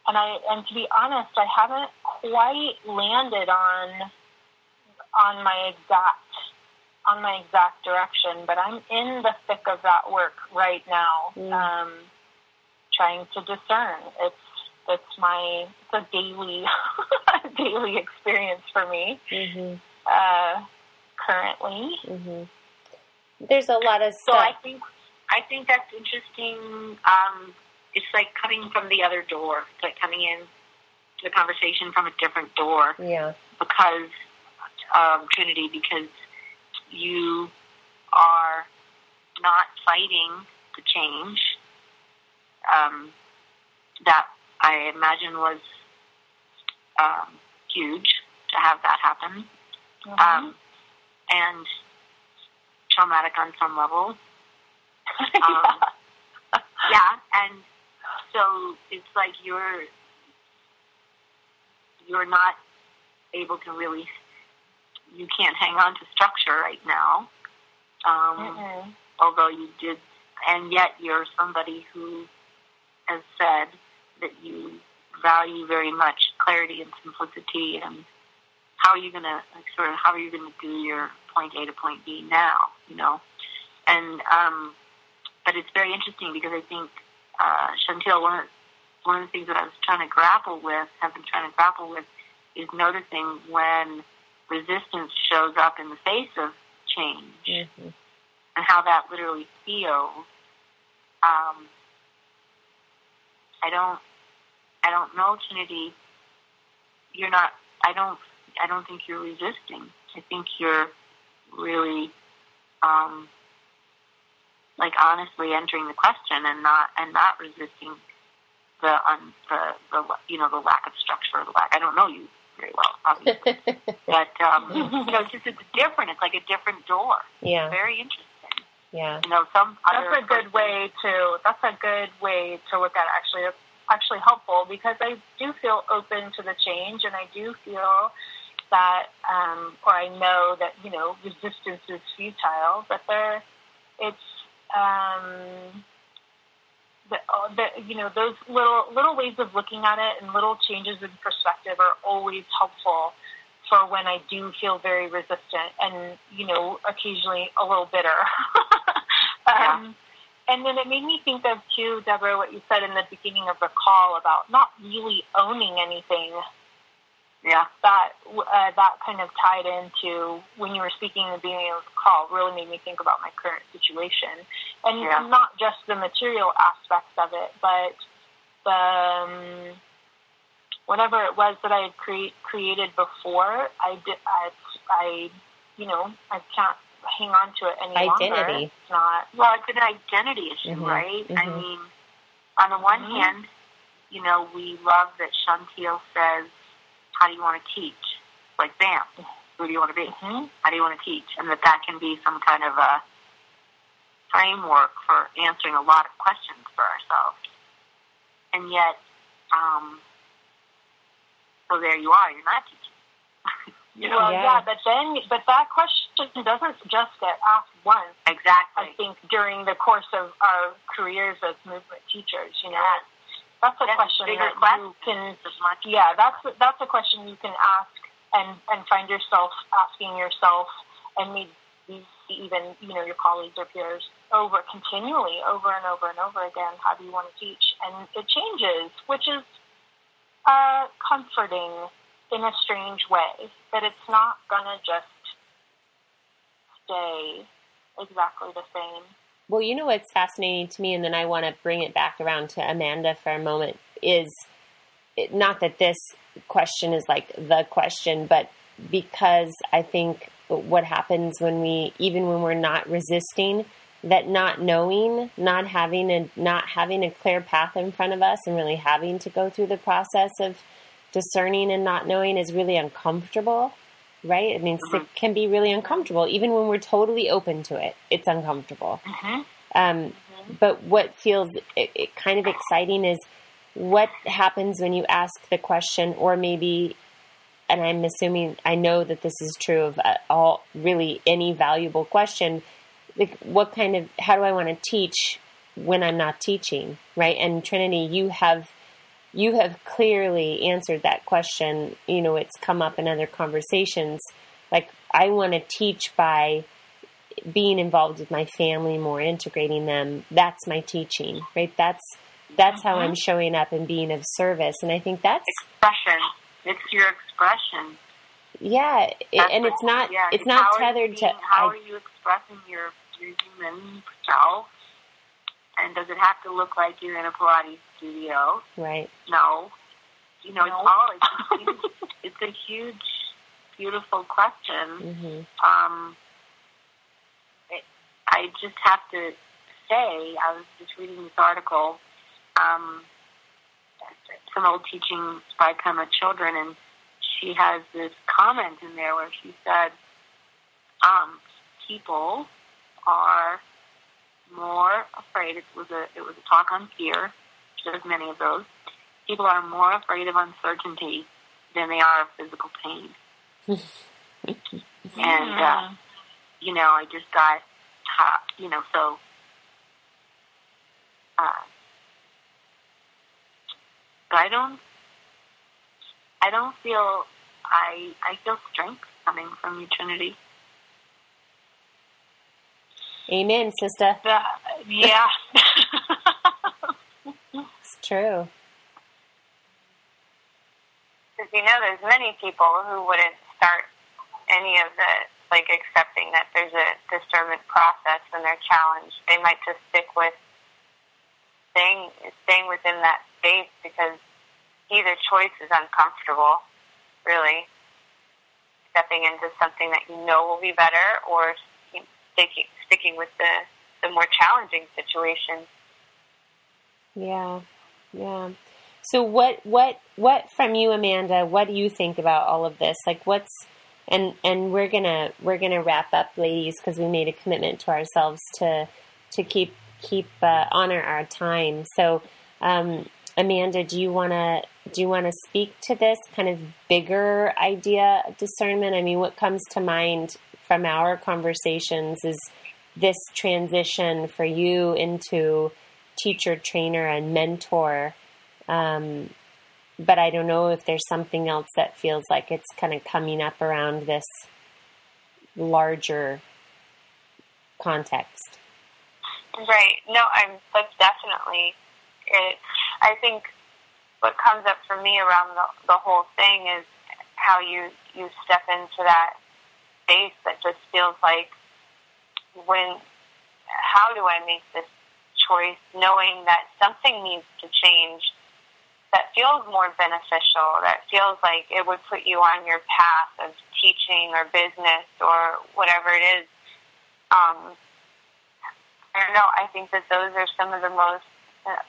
[SPEAKER 3] and I, and to be honest, I haven't quite landed on on my exact on my exact direction, but I'm in the thick of that work right now, mm. um, trying to discern. It's it's my it's a daily [laughs] daily experience for me mm-hmm. uh, currently.
[SPEAKER 2] Mm-hmm. There's a lot of
[SPEAKER 4] stuff. So I think I think that's interesting. Um, it's like coming from the other door. It's like coming in to the conversation from a different door.
[SPEAKER 2] Yeah.
[SPEAKER 4] Because um, Trinity, because you are not fighting the change um, that I imagine was um, huge to have that happen, mm-hmm. um, and traumatic on some level. [laughs] Um, yeah, and so it's like you're you're not able to really you can't hang on to structure right now. Um, mm-hmm. Although you did, and yet you're somebody who has said that you value very much clarity and simplicity. And how are you going to like, sort of how are you going to do your point A to point B now? You know, and um, but it's very interesting because I think uh, Chantel, one of one of the things that I was trying to grapple with, have been trying to grapple with, is noticing when resistance shows up in the face of change mm-hmm. and how that literally feels. Um, I don't, I don't know, Trinity. You're not. I don't. I don't think you're resisting. I think you're really, um, like honestly entering the question and not and not resisting the um, the the you know the lack of structure, the lack. I don't know you very well, obviously, [laughs] but um, you know, it's just it's different. It's like a different door.
[SPEAKER 2] Yeah,
[SPEAKER 4] it's very interesting.
[SPEAKER 2] Yeah,
[SPEAKER 4] you know, some
[SPEAKER 3] that's a good way to that's a good way to look at it. Actually, it's actually helpful because I do feel open to the change, and I do feel that, um, or I know that you know, resistance is futile, but there, it's. Um, the, uh, the, you know those little little ways of looking at it and little changes in perspective are always helpful for when I do feel very resistant and you know occasionally a little bitter. [laughs] um, And then it made me think of too, Deborah, what you said in the beginning of the call about not really owning anything
[SPEAKER 4] yeah,
[SPEAKER 3] that uh, that kind of tied into when you were speaking in the beginning of the call. Really made me think about my current situation, and yeah. not just the material aspects of it, but the um, whatever it was that I had cre- created before. I did. I, I, you know, I can't hang on to it any
[SPEAKER 2] identity.
[SPEAKER 3] longer. It's not.
[SPEAKER 4] Well, it's an identity issue, mm-hmm. right? Mm-hmm. I mean, on the one mm-hmm. hand, you know, we love that Chantel says how do you want to teach? Like, bam, who do you want to be? Mm-hmm. How do you want to teach? And that that can be some kind of a framework for answering a lot of questions for ourselves. And yet, um, so there you are, you're not teaching.
[SPEAKER 3] know? [laughs] Well, yeah. yeah, but then, but that question doesn't just get asked once.
[SPEAKER 4] Exactly.
[SPEAKER 3] I think during the course of our careers as movement teachers, you know, that's a that's question that question. you can. Yeah, that's that's a question you can ask and and find yourself asking yourself, and maybe even you know your colleagues or peers over continually over and over and over again. How do you want to teach? And it changes, which is uh, comforting in a strange way. That it's not gonna just stay exactly the same.
[SPEAKER 2] Well, you know what's fascinating to me, and then I want to bring it back around to Amanda for a moment, is it, not that this question is like the question, but because I think what happens when we, even when we're not resisting, that not knowing, not having a not having a clear path in front of us, and really having to go through the process of discerning and not knowing is really uncomfortable right? I mean, mm-hmm. it can be really uncomfortable, even when we're totally open to it. It's uncomfortable. Mm-hmm. Um, mm-hmm. But what feels it, it kind of exciting is what happens when you ask the question, or maybe, and I'm assuming I know that this is true of uh, all really any valuable question. Like, what kind of how do I want to teach when I'm not teaching, right? And Trinity, you have you have clearly answered that question. You know, it's come up in other conversations. Like, I want to teach by being involved with my family more, integrating them. That's my teaching, right? That's that's mm-hmm. how I'm showing up and being of service. And I think that's
[SPEAKER 4] expression. It's your expression.
[SPEAKER 2] Yeah, it, and it's not yeah, it's not tethered
[SPEAKER 4] being,
[SPEAKER 2] to.
[SPEAKER 4] How I, are you expressing your your human self? And does it have to look like you're in a Pilates studio?
[SPEAKER 2] Right.
[SPEAKER 4] No. You know, no. it's all it's a, [laughs] huge, it's a huge, beautiful question. Mm-hmm. Um, it, I just have to say, I was just reading this article, um, some old teachings by Pema Chödrön, and she has this comment in there where she said, um, people are more afraid. It was a it was a talk on fear. There's many of those. People are more afraid of uncertainty than they are of physical pain. [laughs] and uh, you know, I just got, you know, so. Uh, but I don't. I don't feel. I I feel strength coming from you, Trinity.
[SPEAKER 2] Amen, sister.
[SPEAKER 4] The, yeah. [laughs]
[SPEAKER 2] it's true.
[SPEAKER 5] Because you know, there's many people who wouldn't start any of the like accepting that there's a discernment process when they're challenged. They might just stick with staying staying within that space because either choice is uncomfortable, really. Stepping into something that you know will be better, or sticking sticking with the the more challenging situation.
[SPEAKER 2] Yeah, yeah. So what what what from you, Amanda? What do you think about all of this? Like, what's and and we're gonna we're gonna wrap up, ladies, because we made a commitment to ourselves to to keep keep uh, honor our time. So, um, Amanda, do you wanna do you wanna speak to this kind of bigger idea of discernment? I mean, what comes to mind from our conversations is this transition for you into teacher, trainer, and mentor. Um, but I don't know if there's something else that feels like it's kind of coming up around this larger context.
[SPEAKER 5] Right. No, I'm. That's definitely it. I think what comes up for me around the, the whole thing is how you you step into that space that just feels like when how do I make this choice, knowing that something needs to change that feels more beneficial, that feels like it would put you on your path of teaching or business or whatever it is. Um, I don't know. I think that those are some of the most, uh,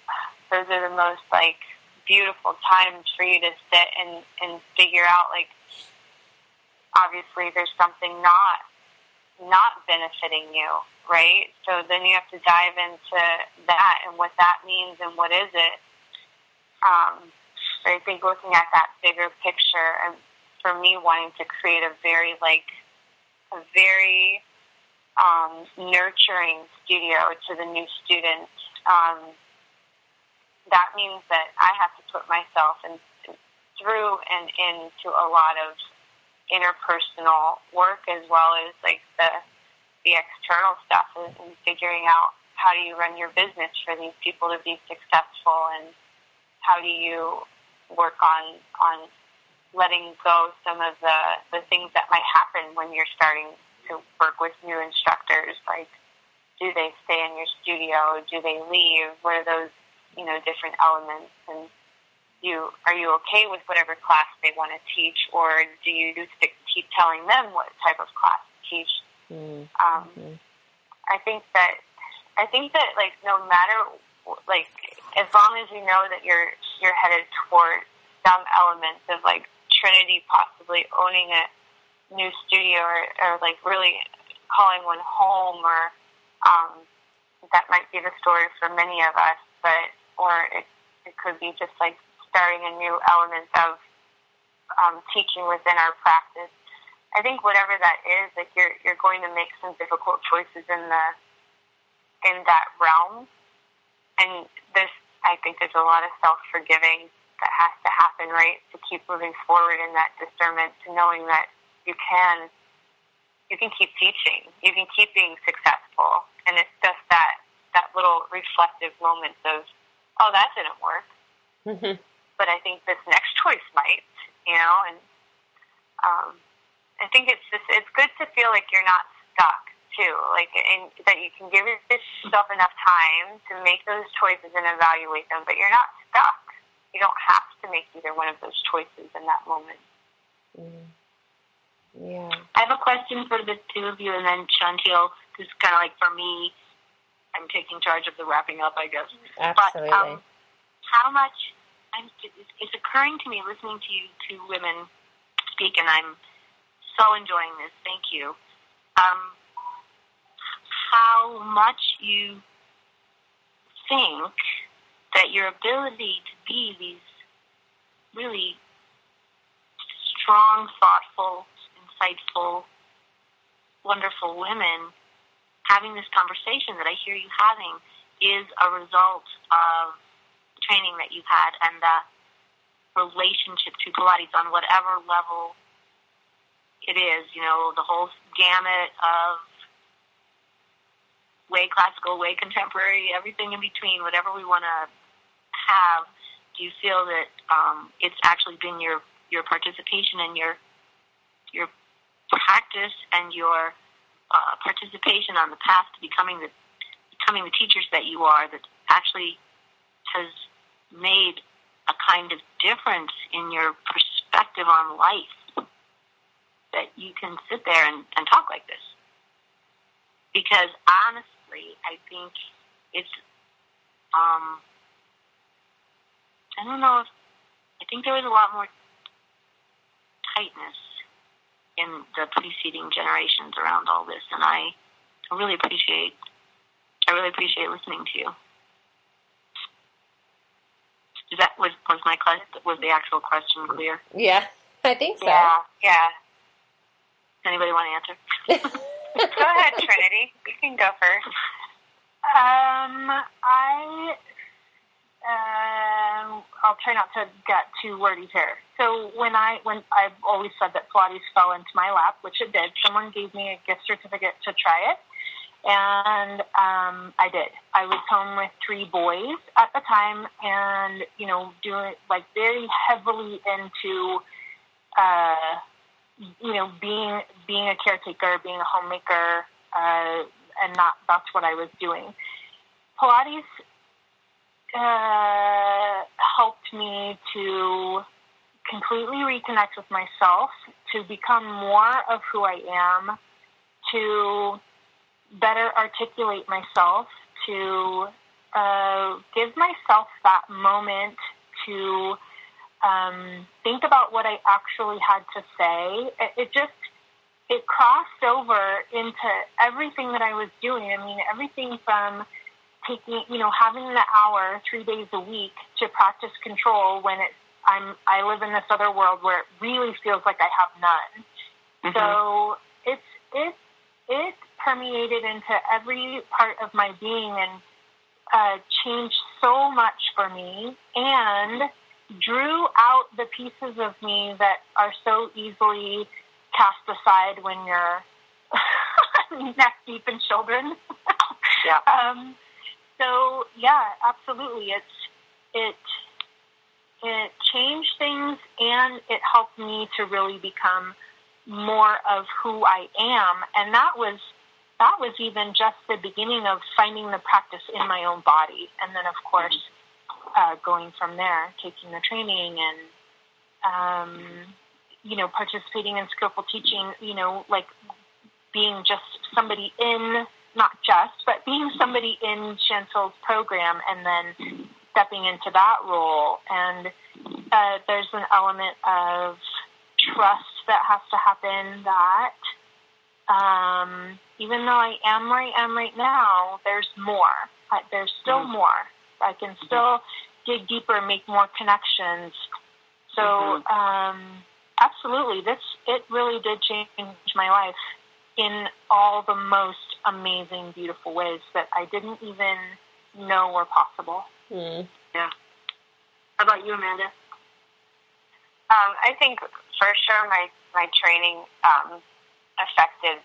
[SPEAKER 5] those are the most like beautiful times for you to sit and and figure out like, obviously there's something not not benefiting you, right? So then you have to dive into that and what that means and what is it um, I think looking at that bigger picture, and for me, wanting to create a very like a very um, nurturing studio to the new student. Um, that means that I have to put myself in, through and into a lot of interpersonal work as well as like the the external stuff and, and figuring out how do you run your business for these people to be successful and how do you work on on letting go some of the the things that might happen when you're starting to work with new instructors like do they stay in your studio? Do they leave? What are those you know different elements and you are you okay with whatever class they want to teach or do you stick, keep telling them what type of class to teach mm-hmm. um, i think that i think that like no matter like as long as you know that you're you're headed toward some elements of like Trinity possibly owning a new studio or, or like really calling one home or um, that might be the story for many of us, but or it it could be just like starting a new element of um, teaching within our practice. I think whatever that is, like you're you're going to make some difficult choices in the in that realm and this, I think there's a lot of self forgiving that has to happen, right? To keep moving forward in that discernment, to knowing that you can, you can keep teaching, you can keep being successful, and it's just that that little reflective moment of, oh, that didn't work, mm-hmm. But I think this next choice might, you know, and um, I think it's just it's good to feel like you're not stuck too, like and that you can give yourself enough time to make those choices and evaluate them, but you're not stuck. You don't have to make either one of those choices in that moment.
[SPEAKER 2] Mm. Yeah.
[SPEAKER 4] I have a question for the two of you, and then Chantel. This is kind of like for me. I'm taking charge of the wrapping up, I guess.
[SPEAKER 2] Absolutely. But um,
[SPEAKER 4] how much? I'm, it's occurring to me listening to you two women speak, and I'm so enjoying this. Thank you. Um, how much you think that your ability to be these really strong, thoughtful, insightful, wonderful women having this conversation that I hear you having is a result of training that you've had and the relationship to Pilates on whatever level it is, you know, the whole gamut of way classical, way contemporary, everything in between, whatever we want to have, do you feel that um, it's actually been your your participation and your your practice and your uh, participation on the path to becoming the becoming the teachers that you are that actually has made a kind of difference in your perspective on life that you can sit there and, and talk like this because honestly i think it's um i don't know if i think there was a lot more tightness in the preceding generations around all this, and I, really appreciate I really appreciate listening to you. Is that was was my question? Was the actual question clear?
[SPEAKER 2] Yeah, I think so.
[SPEAKER 5] Yeah, yeah.
[SPEAKER 4] Anybody want to answer? [laughs]
[SPEAKER 5] go ahead, Trinity. You can go first.
[SPEAKER 3] Um, I uh, I'll try not to get too wordy here. So when I when I've always said that Pilates fell into my lap, which it did. Someone gave me a gift certificate to try it, and um, I did. I was home with three boys at the time, and you know, doing like very heavily into, uh, you know, being being a caretaker, being a homemaker, uh, and not that's what I was doing. Pilates uh, helped me to completely reconnect with myself, to become more of who I am, to better articulate myself, to uh, give myself that moment to um, think about what I actually had to say. It, it just it crossed over into everything that I was doing. I mean, everything from taking, you know, having the hour three days a week to practice control when it's I'm I live in this other world where it really feels like I have none. Mm-hmm. So it's it it permeated into every part of my being and uh, changed so much for me and drew out the pieces of me that are so easily cast aside when you're [laughs] neck deep in children. [laughs]
[SPEAKER 4] yeah.
[SPEAKER 3] Um, so yeah, absolutely. It's it it changed things and it helped me to really become more of who I am. And that was that was even just the beginning of finding the practice in my own body. And then of course uh, going from there, taking the training and um, you know, participating in skillful teaching, you know, like being just somebody in not just, but being somebody in Chantel's program and then stepping into that role. And uh, there's an element of trust that has to happen that um, even though I am where I am right now, there's more. there's still mm-hmm. more. I can still dig deeper, make more connections. So, mm-hmm. um, absolutely, this it really did change my life in all the most amazing, beautiful ways that I didn't even know were possible.
[SPEAKER 2] Mm.
[SPEAKER 4] Yeah. How about you, Amanda?
[SPEAKER 5] Um, I think for sure my my training um, affected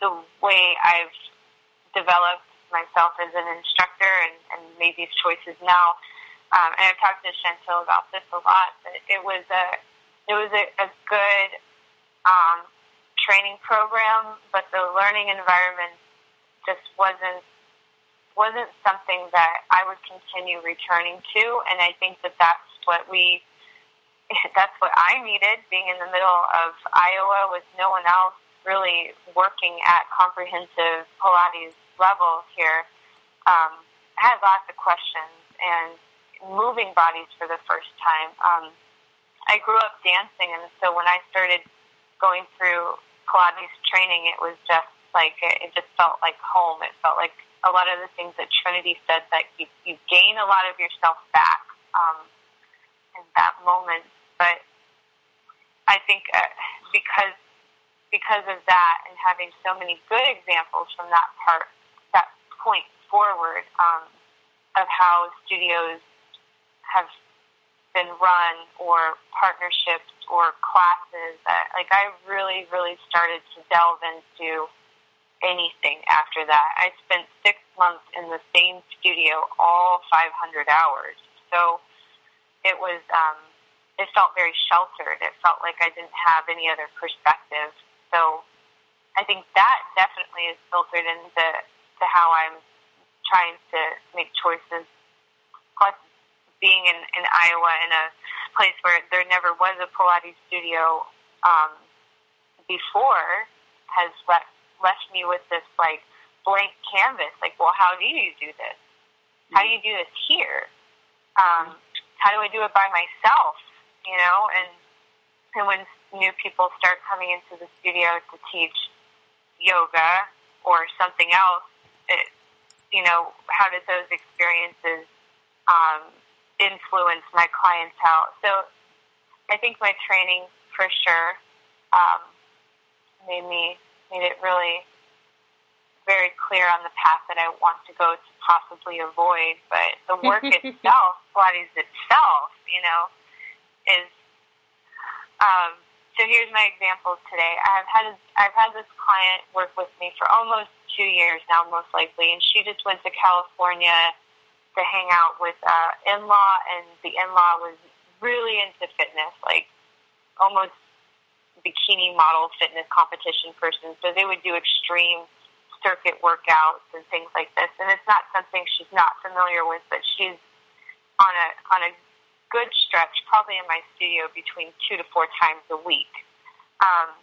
[SPEAKER 5] the way I've developed myself as an instructor and, and made these choices now. Um, and I've talked to Chantel about this a lot. But it was a it was a, a good um, training program, but the learning environment just wasn't wasn't something that I would continue returning to, and I think that that's what we [laughs] that's what I needed being in the middle of Iowa with no one else really working at comprehensive Pilates level here. Um, I had lots of questions and moving bodies for the first time. Um, I grew up dancing, and so when I started going through Pilates training, it was just like it just felt like home. It felt like a lot of the things that Trinity said that you you gain a lot of yourself back um, in that moment. But I think uh, because because of that and having so many good examples from that part that point forward um, of how studios have been run or partnerships or classes that like I really, really started to delve into anything after that. I spent six months in the same studio, all 500 hours. So it was, um, it felt very sheltered. It felt like I didn't have any other perspective. So I think that definitely is filtered into to how I'm trying to make choices. Plus, being in, in Iowa in a place where there never was a Pilates studio um, before has left left me with this like blank canvas. Like, well, how do you do this? How do you do this here? Um, how do I do it by myself? You know, and and when new people start coming into the studio to teach yoga or something else, it, you know, how did those experiences um, influence my clientele? So I think my training for sure um, made me made it really very clear on the path that I want to go to possibly avoid. But the work [laughs] itself, Pilates itself, you know, is. Um, so here's my example today. I've had I've had this client work with me for almost two years now, most likely, and she just went to California to hang out with uh, in-law, and the in-law was really into fitness, like almost bikini model fitness competition person. So they would do extreme circuit workouts and things like this. And it's not something she's not familiar with, but she's on a on a good stretch, probably in my studio between two to four times a week. Um,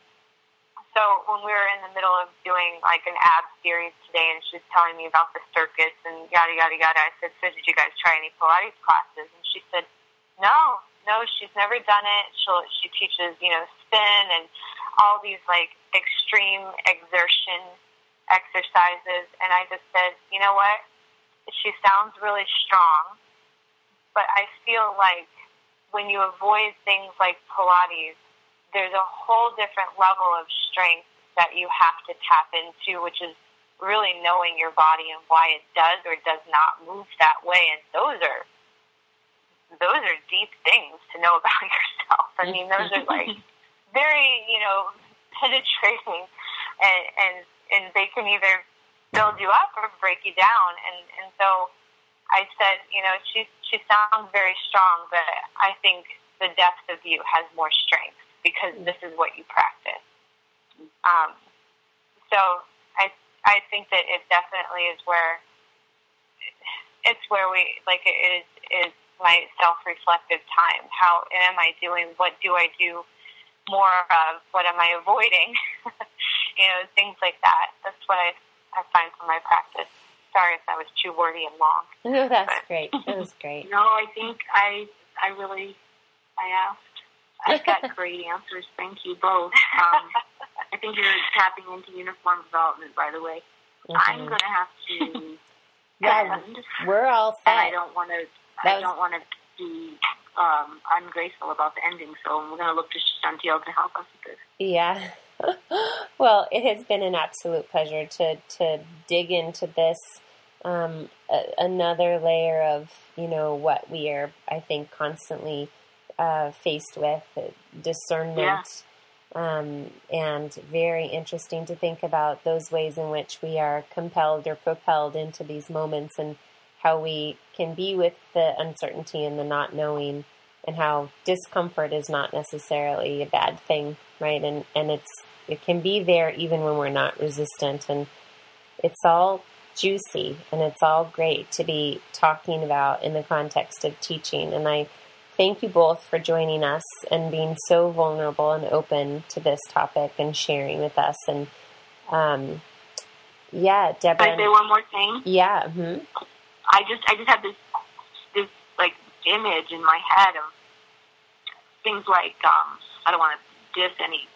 [SPEAKER 5] so when we were in the middle of doing like an ab series today, and she was telling me about the circuits and yada yada yada, I said, "So did you guys try any Pilates classes?" And she said, "No, no, she's never done it. She she teaches, you know, spin and all these like extreme exertion exercises." And I just said, "You know what? She sounds really strong, but I feel like when you avoid things like Pilates." there's a whole different level of strength that you have to tap into, which is really knowing your body and why it does or does not move that way. And those are those are deep things to know [laughs] about yourself. I mean, those are like [laughs] very, you know, penetrating and and and they can either build you up or break you down. And and so I said, you know, she she sounds very strong, but I think the depth of you has more strength because this is what you practice. Um, so I I think that it definitely is where it's where we like it is is my self reflective time. How am I doing? What do I do more of? What am I avoiding? [laughs] you know, things like that. That's what I I find from my practice. Sorry if that was too wordy and long. [laughs]
[SPEAKER 2] No, that's but. great. That was [laughs] great.
[SPEAKER 4] no, I think I I really I asked I've got [laughs] great answers. Thank you both. Um, I think you're tapping into uniform development, by the way. Mm-hmm. I'm going to have to.
[SPEAKER 2] yeah, end, we're all set.
[SPEAKER 4] And I don't want to. I don't want to be um, ungraceful about the ending, so we're going to look to Chantel to help us with this.
[SPEAKER 2] Yeah. [laughs] well, it has been an absolute pleasure to to dig into this um, a, another layer of you know what we are, I think, constantly uh, faced with discernment. Yeah. Um, and very interesting to think about those ways in which we are compelled or propelled into these moments and how we can be with the uncertainty and the not knowing and how discomfort is not necessarily a bad thing, right? And, and it's, it can be there even when we're not resistant and it's all juicy and it's all great to be talking about in the context of teaching. And I, thank you both for joining us and being so vulnerable and open to this topic and sharing with us. And um, yeah, Deborah.
[SPEAKER 4] Can I say one more thing?
[SPEAKER 2] Yeah. Mm-hmm.
[SPEAKER 4] I just I just had this this like image in my head of things like um, I don't want to diss any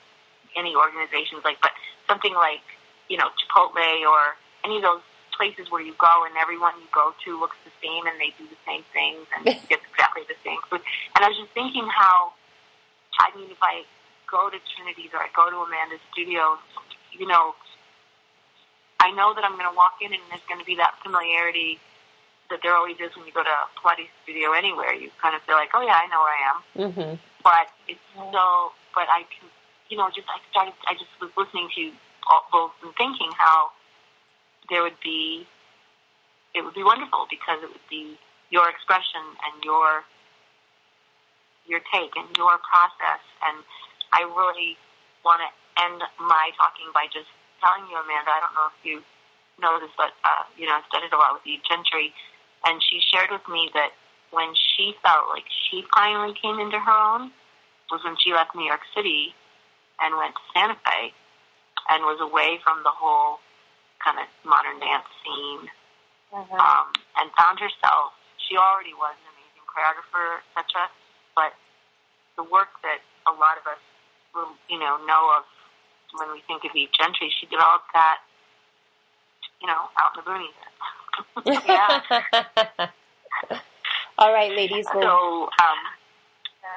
[SPEAKER 4] any organizations like, but something like you know Chipotle or any of those places where you go and everyone you go to looks the same and they do the same things and [laughs] get exactly the same food. And I was just thinking how, I mean, if I go to Trinity's or I go to Amanda's studio, you know, I know that I'm going to walk in and there's going to be that familiarity that there always is when you go to a Pilates studio anywhere. You kind of feel like, oh yeah, I know where I am.
[SPEAKER 2] Mm-hmm.
[SPEAKER 4] But it's so, but I can you know, just I started, I just was listening to both and thinking how there would be, it would be wonderful because it would be your expression and your your take and your process. And I really want to end my talking by just telling you, Amanda. I don't know if you know this, but uh, you know, I studied a lot with Eve Gentry, and she shared with me that when she felt like she finally came into her own was when she left New York City and went to Santa Fe and was away from the whole kind of modern dance scene mm-hmm. um, and found herself. She already was an amazing choreographer, etc. But the work that a lot of us will, you know, know of when we think of Eve Gentry, she developed that, you know, out in the boonies. [laughs] [laughs]
[SPEAKER 2] yeah. All right, ladies.
[SPEAKER 4] So, um,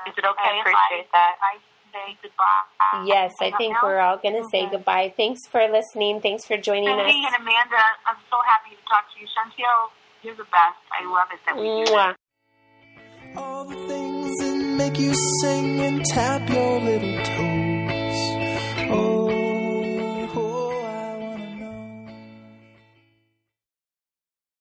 [SPEAKER 4] is it okay I appreciate I, that? I say goodbye.
[SPEAKER 2] Yes, I think we're all going to say goodbye. Thanks for listening. Thanks for joining
[SPEAKER 4] Cindy
[SPEAKER 2] us.
[SPEAKER 4] and Amanda, I'm so happy to talk to you. Chantel, you're the best. I love it that we Mwah.
[SPEAKER 1] do All the things that make you sing and tap your little toes